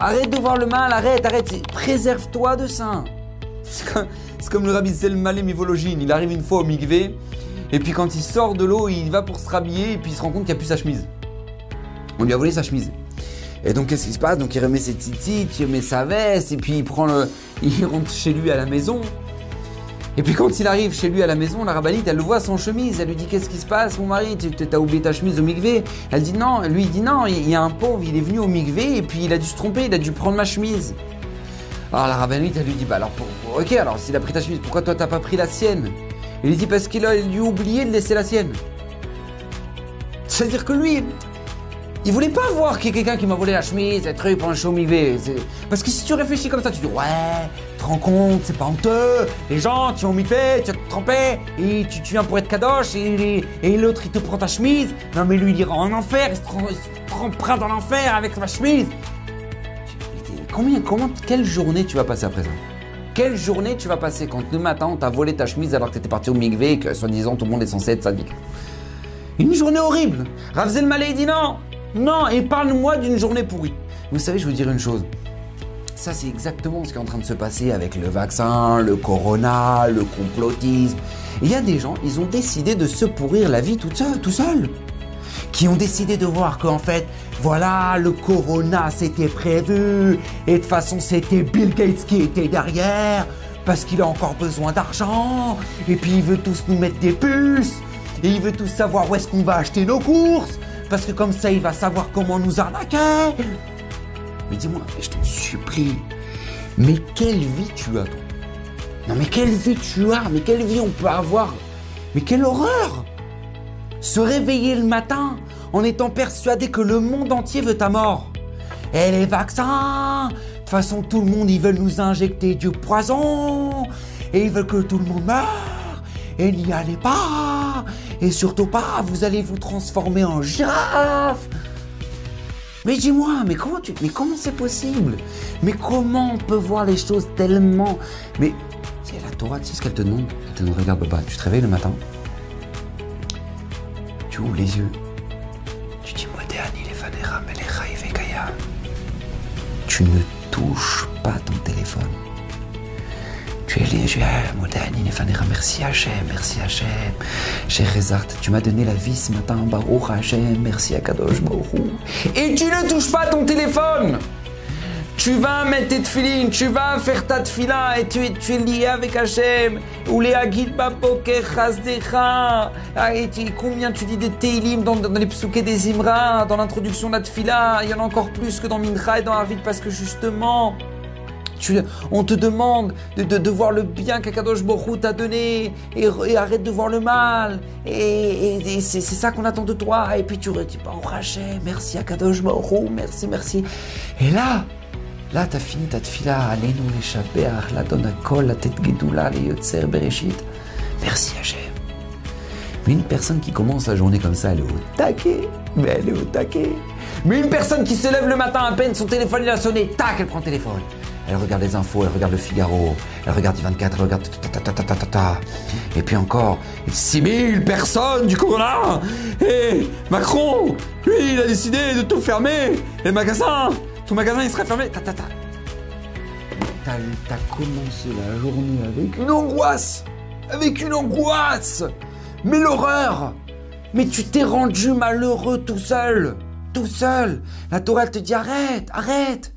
Arrête de voir le mal, arrête, arrête, préserve-toi de ça. C'est comme, comme le rabbi Selmalem Mivologine, il arrive une fois au mikvé, et puis quand il sort de l'eau, il va pour se rhabiller, et puis il se rend compte qu'il n'y a plus sa chemise. On lui a volé sa chemise. Et donc qu'est-ce qui se passe? Donc il remet ses titites, il remet sa veste, et puis il prend le, il rentre chez lui à la maison. Et puis quand il arrive chez lui à la maison, la rabbinite, elle le voit sans chemise. Elle lui dit Qu'est-ce qui se passe, mon mari? Tu oublié ta chemise au mikvé? Elle dit Non. Lui, il dit Non, il y a un pauvre, il est venu au mikvé et puis il a dû se tromper, il a dû prendre ma chemise. Alors la rabbinite, elle lui dit Bah alors, ok, alors s'il a pris ta chemise, pourquoi toi t'as pas pris la sienne? Il lui dit Parce qu'il a lui oublié de laisser la sienne. C'est-à-dire que lui, il voulait pas voir qu'il y ait quelqu'un qui m'a volé la chemise, un truc pour un show mivé. Parce que si tu réfléchis comme ça, tu dis ouais, tu te rends compte, c'est pas honteux. Les gens, tu ont fait, tu as trempé, et tu, viens pour être kadosh, et, l'autre il te prend ta chemise. Non mais lui il ira en enfer, il se, trempera dans l'enfer avec ma chemise. Combien, comment, quelle journée tu vas passer à présent Quelle journée tu vas passer quand le matin on t'a volé ta chemise alors que t'étais parti au mikvé et que soi-disant tout le monde est censé être sadique? Une journée horrible. Ravzel Malé dit non, non, et parle-moi d'une journée pourrie. Vous savez, je veux dire une chose. Ça, c'est exactement ce qui est en train de se passer avec le vaccin, le corona, le complotisme. Il y a des gens, ils ont décidé de se pourrir la vie tout seul, tout seul. Qui ont décidé de voir qu'en fait, voilà, le corona, c'était prévu. Et de toute façon, c'était Bill Gates qui était derrière. Parce qu'il a encore besoin d'argent. Et puis, il veut tous nous mettre des puces. Et il veut tous savoir où est-ce qu'on va acheter nos courses parce que comme ça, il va savoir comment nous arnaquer. Mais dis-moi, je t'en supplie, mais quelle vie tu as, toi Non, mais quelle vie tu as Mais quelle vie on peut avoir Mais quelle horreur Se réveiller le matin en étant persuadé que le monde entier veut ta mort. Et les vaccins De toute façon, tout le monde, ils veulent nous injecter du poison. Et ils veulent que tout le monde meure. Et n'y allez pas et surtout pas, vous allez vous transformer en girafe. Mais dis-moi, mais comment tu, mais c'est possible? Mais comment on peut voir les choses tellement? Mais c'est la Torah, tu sais ce qu'elle te demande. Elle te demande, regarde, Baba, tu te réveilles le matin, tu ouvres les yeux, tu dis, tu ne touches pas ton téléphone. Yeux, merci Hachem, merci Hachem. Cher Rezart, tu m'as donné la vie ce matin, Baruch Hachem, merci à Kadosh Baruch. Et tu ne touches pas ton téléphone tu vas mettre tes tefilines, tu vas faire ta tefila et tu tu es lié avec Hachem. Ou les Agit Bapoker Chazdecha. Ah, combien tu dis de Teilim dans, les psuké des Imra, dans l'introduction de la tefila Il y en a encore plus que dans Mincha et dans Arvid parce que justement, on te demande de, voir le bien qu'Akadosh Borou t'a donné et, arrête de voir le mal. Et, c'est ça qu'on attend de toi. Et puis tu redis, bah, oh Hachem, merci Akadosh Borou, merci, merci. Et là, là, t'as fini ta tfila, allez nous l'échapper, la donne kol, la tête guidoula, les yotzer bereshit. Merci Hachem. Mais une personne qui commence la journée comme ça, elle est au taquet. Mais elle est au taquet. Mais une personne qui se lève le matin à peine, son téléphone il a sonné, tac, elle prend le téléphone. Elle regarde les infos, elle regarde le Figaro, elle regarde les 24, elle regarde ta ta ta ta ta ta. Et puis encore, 6000 personnes du corona. Et Macron, lui, il a décidé de tout fermer Les magasins. Tout magasin, il serait fermé. Ta ta ta. T'as commencé la journée avec une angoisse. Avec une angoisse. Mais l'horreur. Mais tu t'es rendu malheureux tout seul. Tout seul. La Torah, te dit arrête, arrête